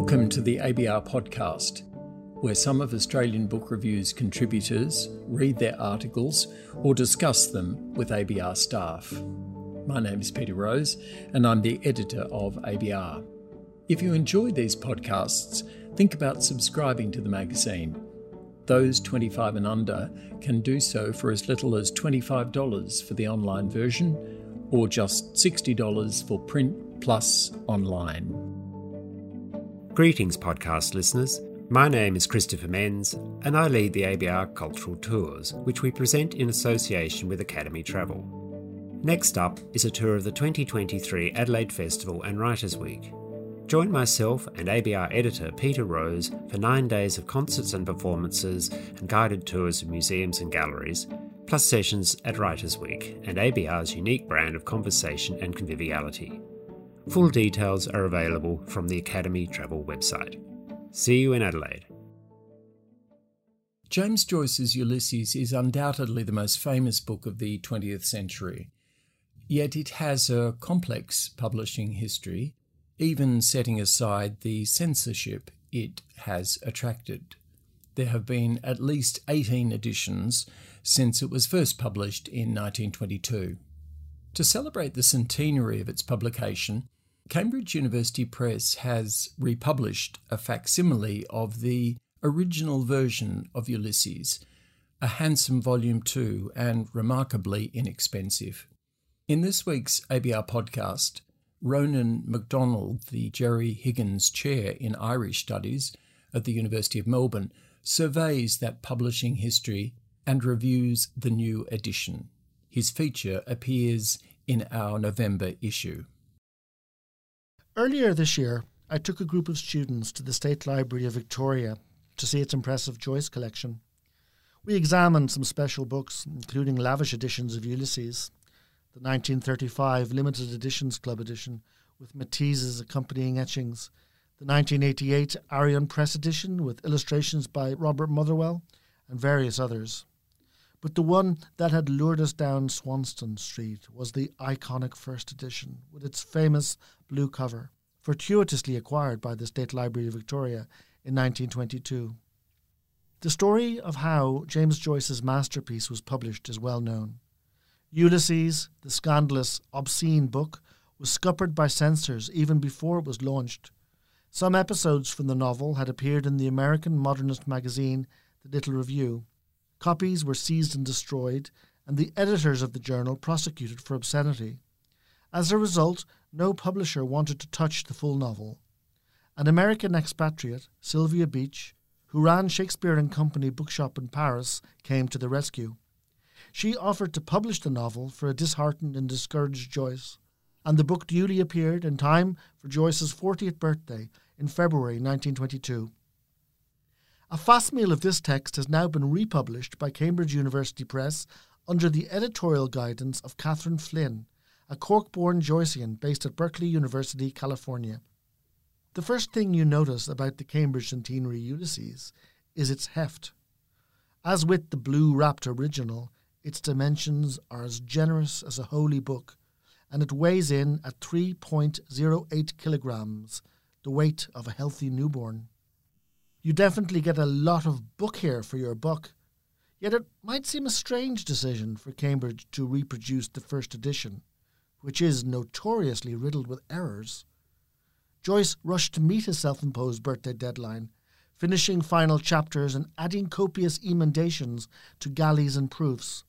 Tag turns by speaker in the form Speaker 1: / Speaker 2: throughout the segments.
Speaker 1: Welcome to the ABR podcast, where some of Australian Book Review's contributors read their articles or discuss them with ABR staff. My name is Peter Rose, and I'm the editor of ABR. If you enjoy these podcasts, think about subscribing to the magazine. Those 25 and under can do so for as little as $25 for the online version or just $60 for print plus online.
Speaker 2: Greetings, podcast listeners. My name is Christopher Menz, and I lead the ABR Cultural Tours, which we present in association with Academy Travel. Next up is a tour of the 2023 Adelaide Festival and Writers' Week. Join myself and ABR editor Peter Rose for nine days of concerts and performances and guided tours of museums and galleries, plus sessions at Writers' Week and ABR's unique brand of conversation and conviviality. Full details are available from the Academy Travel website. See you in Adelaide.
Speaker 1: James Joyce's Ulysses is undoubtedly the most famous book of the 20th century, yet it has a complex publishing history even setting aside the censorship it has attracted. There have been at least 18 editions since it was first published in 1922. To celebrate the centenary of its publication, Cambridge University Press has republished a facsimile of the original version of Ulysses, a handsome volume too, and remarkably inexpensive. In this week's ABR podcast, Ronan McDonald, the Gerry Higgins Chair in Irish Studies at the University of Melbourne, surveys that publishing history and reviews the new edition. His feature appears in our November issue.
Speaker 3: Earlier this year, I took a group of students to the State Library of Victoria to see its impressive Joyce collection. We examined some special books, including lavish editions of Ulysses, the 1935 Limited Editions Club edition with Matisse's accompanying etchings, the 1988 Arion Press edition with illustrations by Robert Motherwell, and various others. But the one that had lured us down Swanston Street was the iconic first edition, with its famous blue cover, fortuitously acquired by the State Library of Victoria in 1922. The story of how James Joyce's masterpiece was published is well known. Ulysses, the scandalous, obscene book, was scuppered by censors even before it was launched. Some episodes from the novel had appeared in the American modernist magazine, The Little Review. Copies were seized and destroyed, and the editors of the journal prosecuted for obscenity. As a result, no publisher wanted to touch the full novel. An American expatriate, Sylvia Beach, who ran Shakespeare and Company bookshop in Paris, came to the rescue. She offered to publish the novel for a disheartened and discouraged Joyce, and the book duly appeared in time for Joyce's 40th birthday in February 1922. A facsimile of this text has now been republished by Cambridge University Press under the editorial guidance of Catherine Flynn, a Cork born Joycean based at Berkeley University, California. The first thing you notice about the Cambridge Centenary Ulysses is its heft. As with the blue wrapped original, its dimensions are as generous as a holy book, and it weighs in at 3.08 kilograms, the weight of a healthy newborn. You definitely get a lot of book here for your buck, yet it might seem a strange decision for Cambridge to reproduce the first edition, which is notoriously riddled with errors. Joyce rushed to meet his self imposed birthday deadline, finishing final chapters and adding copious emendations to galleys and proofs.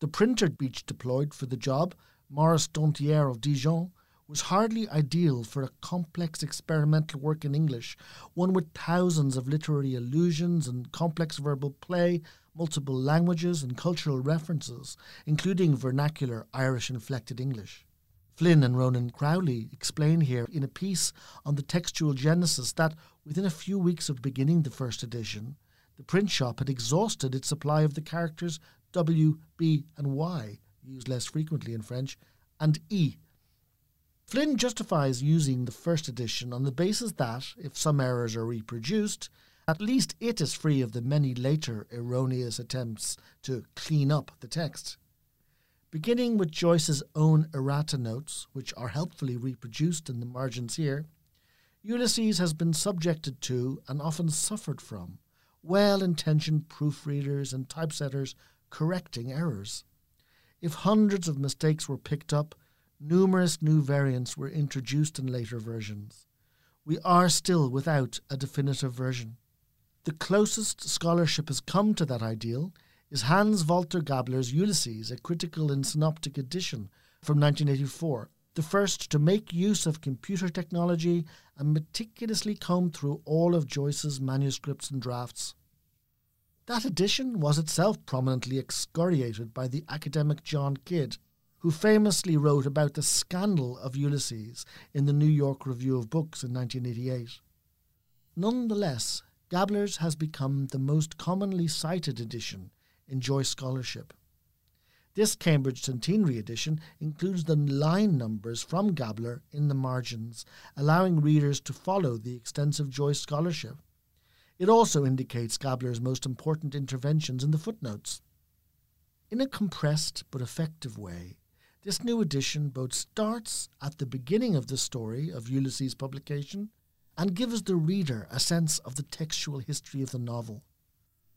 Speaker 3: The printer Beach deployed for the job, Maurice Darantière of Dijon, was hardly ideal for a complex experimental work in English, one with thousands of literary allusions and complex verbal play, multiple languages and cultural references, including vernacular Irish inflected English. Flynn and Ronan Crowley explain here in a piece on the textual genesis that within a few weeks of beginning the first edition, the print shop had exhausted its supply of the characters W, B, and Y, used less frequently in French, and E. Flynn justifies using the first edition on the basis that, if some errors are reproduced, at least it is free of the many later erroneous attempts to clean up the text. Beginning with Joyce's own errata notes, which are helpfully reproduced in the margins here, Ulysses has been subjected to and often suffered from well intentioned proofreaders and typesetters correcting errors. If hundreds of mistakes were picked up, numerous new variants were introduced in later versions. We are still without a definitive version. The closest scholarship has come to that ideal is Hans Walter Gabler's Ulysses, a critical and synoptic edition from 1984, the first to make use of computer technology and meticulously comb through all of Joyce's manuscripts and drafts. That edition was itself prominently excoriated by the academic John Kidd, who famously wrote about the scandal of Ulysses in the New York Review of Books in 1988. Nonetheless, Gabler's has become the most commonly cited edition in Joyce scholarship. This Cambridge Centenary edition includes the line numbers from Gabler in the margins, allowing readers to follow the extensive Joyce scholarship. It also indicates Gabler's most important interventions in the footnotes. In a compressed but effective way, this new edition both starts at the beginning of the story of Ulysses' publication and gives the reader a sense of the textual history of the novel.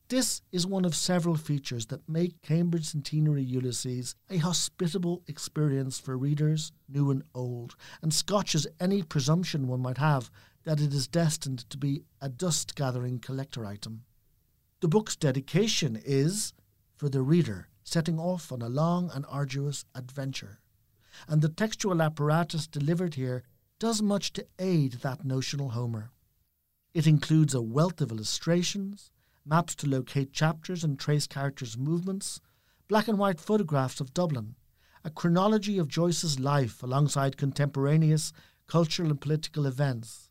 Speaker 3: This is one of several features that make Cambridge Centenary Ulysses a hospitable experience for readers, new and old, and scotches any presumption one might have that it is destined to be a dust gathering collector item. The book's dedication is for the reader setting off on a long and arduous adventure, and the textual apparatus delivered here does much to aid that notional Homer. It includes a wealth of illustrations, maps to locate chapters and trace characters' movements, black and white photographs of Dublin, a chronology of Joyce's life alongside contemporaneous cultural and political events,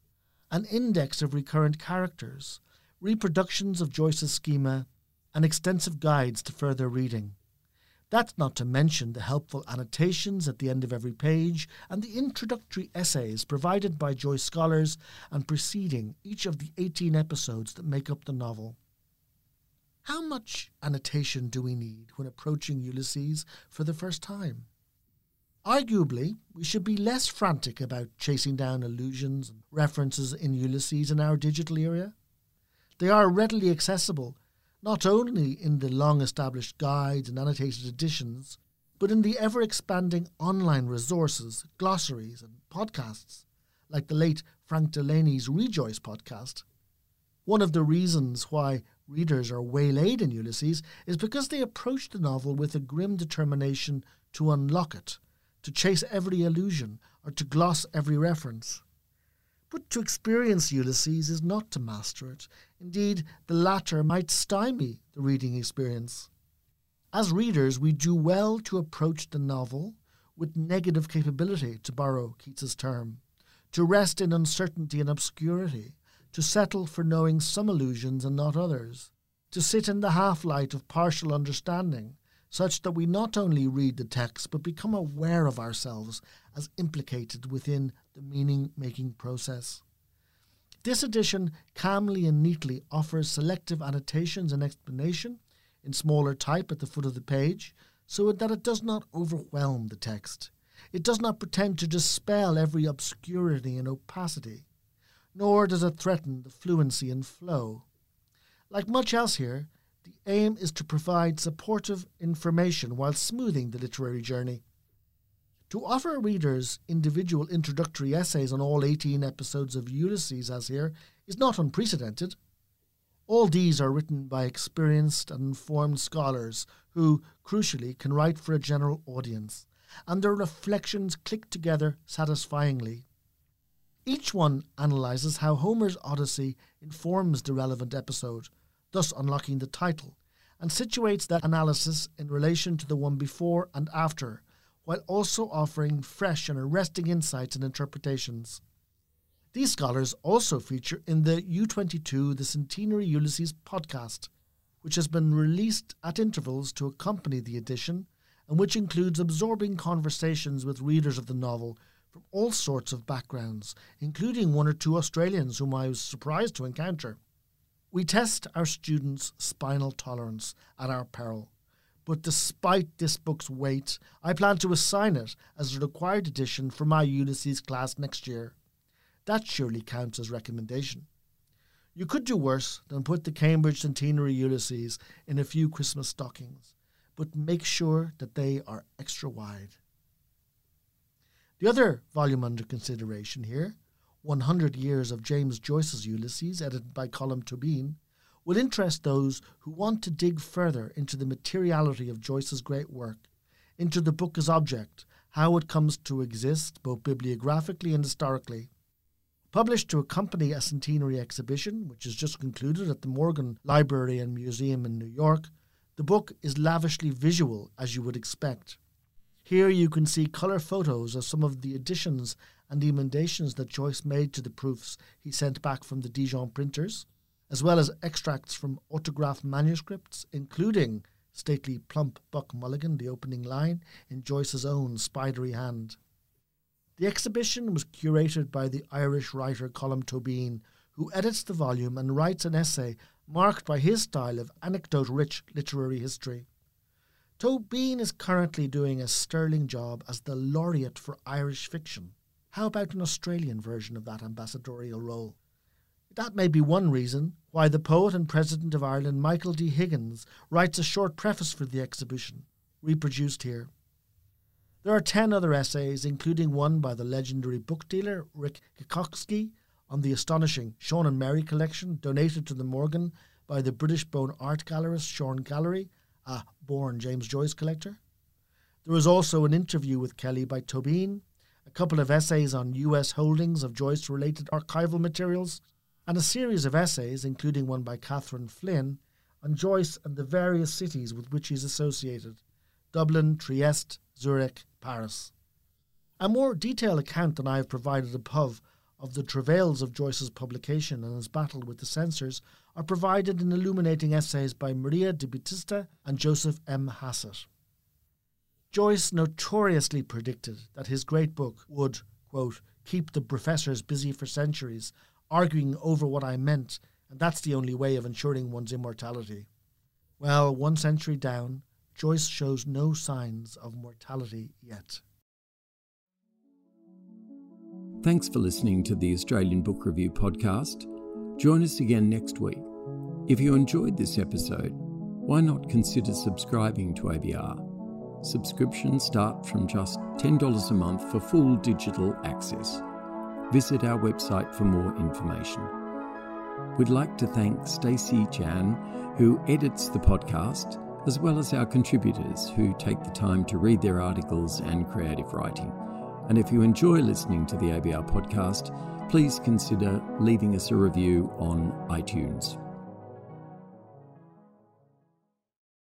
Speaker 3: an index of recurrent characters, reproductions of Joyce's schema, and extensive guides to further reading. That's not to mention the helpful annotations at the end of every page and the introductory essays provided by Joyce scholars and preceding each of the 18 episodes that make up the novel. How much annotation do we need when approaching Ulysses for the first time? Arguably, we should be less frantic about chasing down allusions and references in Ulysses in our digital era. They are readily accessible, not only in the long established guides and annotated editions, but in the ever expanding online resources, glossaries, and podcasts, like the late Frank Delaney's Re:Joyce podcast. One of the reasons why readers are waylaid in Ulysses is because they approach the novel with a grim determination to unlock it, to chase every allusion, or to gloss every reference. But to experience Ulysses is not to master it. Indeed, the latter might stymie the reading experience. As readers, we do well to approach the novel with negative capability, to borrow Keats's term, to rest in uncertainty and obscurity, to settle for knowing some illusions and not others, to sit in the half light of partial understanding, such that we not only read the text but become aware of ourselves as implicated within the meaning making process. This edition calmly and neatly offers selective annotations and explanation in smaller type at the foot of the page so that it does not overwhelm the text. It does not pretend to dispel every obscurity and opacity nor does it threaten the fluency and flow. Like much else here, the aim is to provide supportive information while smoothing the literary journey. To offer readers individual introductory essays on all 18 episodes of Ulysses, as here, is not unprecedented. All these are written by experienced and informed scholars who, crucially, can write for a general audience, and their reflections click together satisfyingly. Each one analyses how Homer's Odyssey informs the relevant episode, thus unlocking the title, and situates that analysis in relation to the one before and after, while also offering fresh and arresting insights and interpretations. These scholars also feature in the U22 The Centenary Ulysses podcast, which has been released at intervals to accompany the edition and which includes absorbing conversations with readers of the novel from all sorts of backgrounds, including one or two Australians whom I was surprised to encounter. We test our students' spinal tolerance at our peril, but despite this book's weight, I plan to assign it as a required edition for my Ulysses class next year. That surely counts as recommendation. You could do worse than put the Cambridge Centenary Ulysses in a few Christmas stockings, but make sure that they are extra wide. The other volume under consideration here, 100 Years of James Joyce's Ulysses, edited by Colm Tóibín, will interest those who want to dig further into the materiality of Joyce's great work, into the book as object, how it comes to exist both bibliographically and historically, Published to accompany a centenary exhibition, which has just concluded at the Morgan Library and Museum in New York, the book is lavishly visual, as you would expect. Here you can see colour photos of some of the additions and emendations that Joyce made to the proofs he sent back from the Dijon printers, as well as extracts from autograph manuscripts, including stately plump Buck Mulligan, the opening line, in Joyce's own spidery hand. The exhibition was curated by the Irish writer Colm Tóibín, who edits the volume and writes an essay marked by his style of anecdote rich literary history. Tobin is currently doing a sterling job as the laureate for Irish fiction. How about an Australian version of that ambassadorial role? That may be one reason why the poet and President of Ireland, Michael D. Higgins, writes a short preface for the exhibition, reproduced here. There are 10 other essays, including one by the legendary book dealer Rick Gekoski on the astonishing Sean and Mary collection donated to the Morgan by the British Bone art gallerist Sean Kelly, a born James Joyce collector. There is also an interview with Kelly by Tóibín, a couple of essays on US holdings of Joyce related archival materials, and a series of essays, including one by Catherine Flynn, on Joyce and the various cities with which he is associated Dublin, Trieste, Zurich, Paris. A more detailed account than I have provided above of the travails of Joyce's publication and his battle with the censors are provided in illuminating essays by Maria DiBattista and Joseph M. Hassett. Joyce notoriously predicted that his great book would, quote, keep the professors busy for centuries, arguing over what I meant, and that's the only way of ensuring one's immortality. Well, one century down, Joyce shows no signs of mortality yet.
Speaker 1: Thanks for listening to the Australian Book Review podcast. Join us again next week. If you enjoyed this episode, why not consider subscribing to ABR? Subscriptions start from just $10 a month for full digital access. Visit our website for more information. We'd like to thank Stacey Chan, who edits the podcast as well as our contributors who take the time to read their articles and creative writing. And if you enjoy listening to the ABR podcast, please consider leaving us a review on iTunes.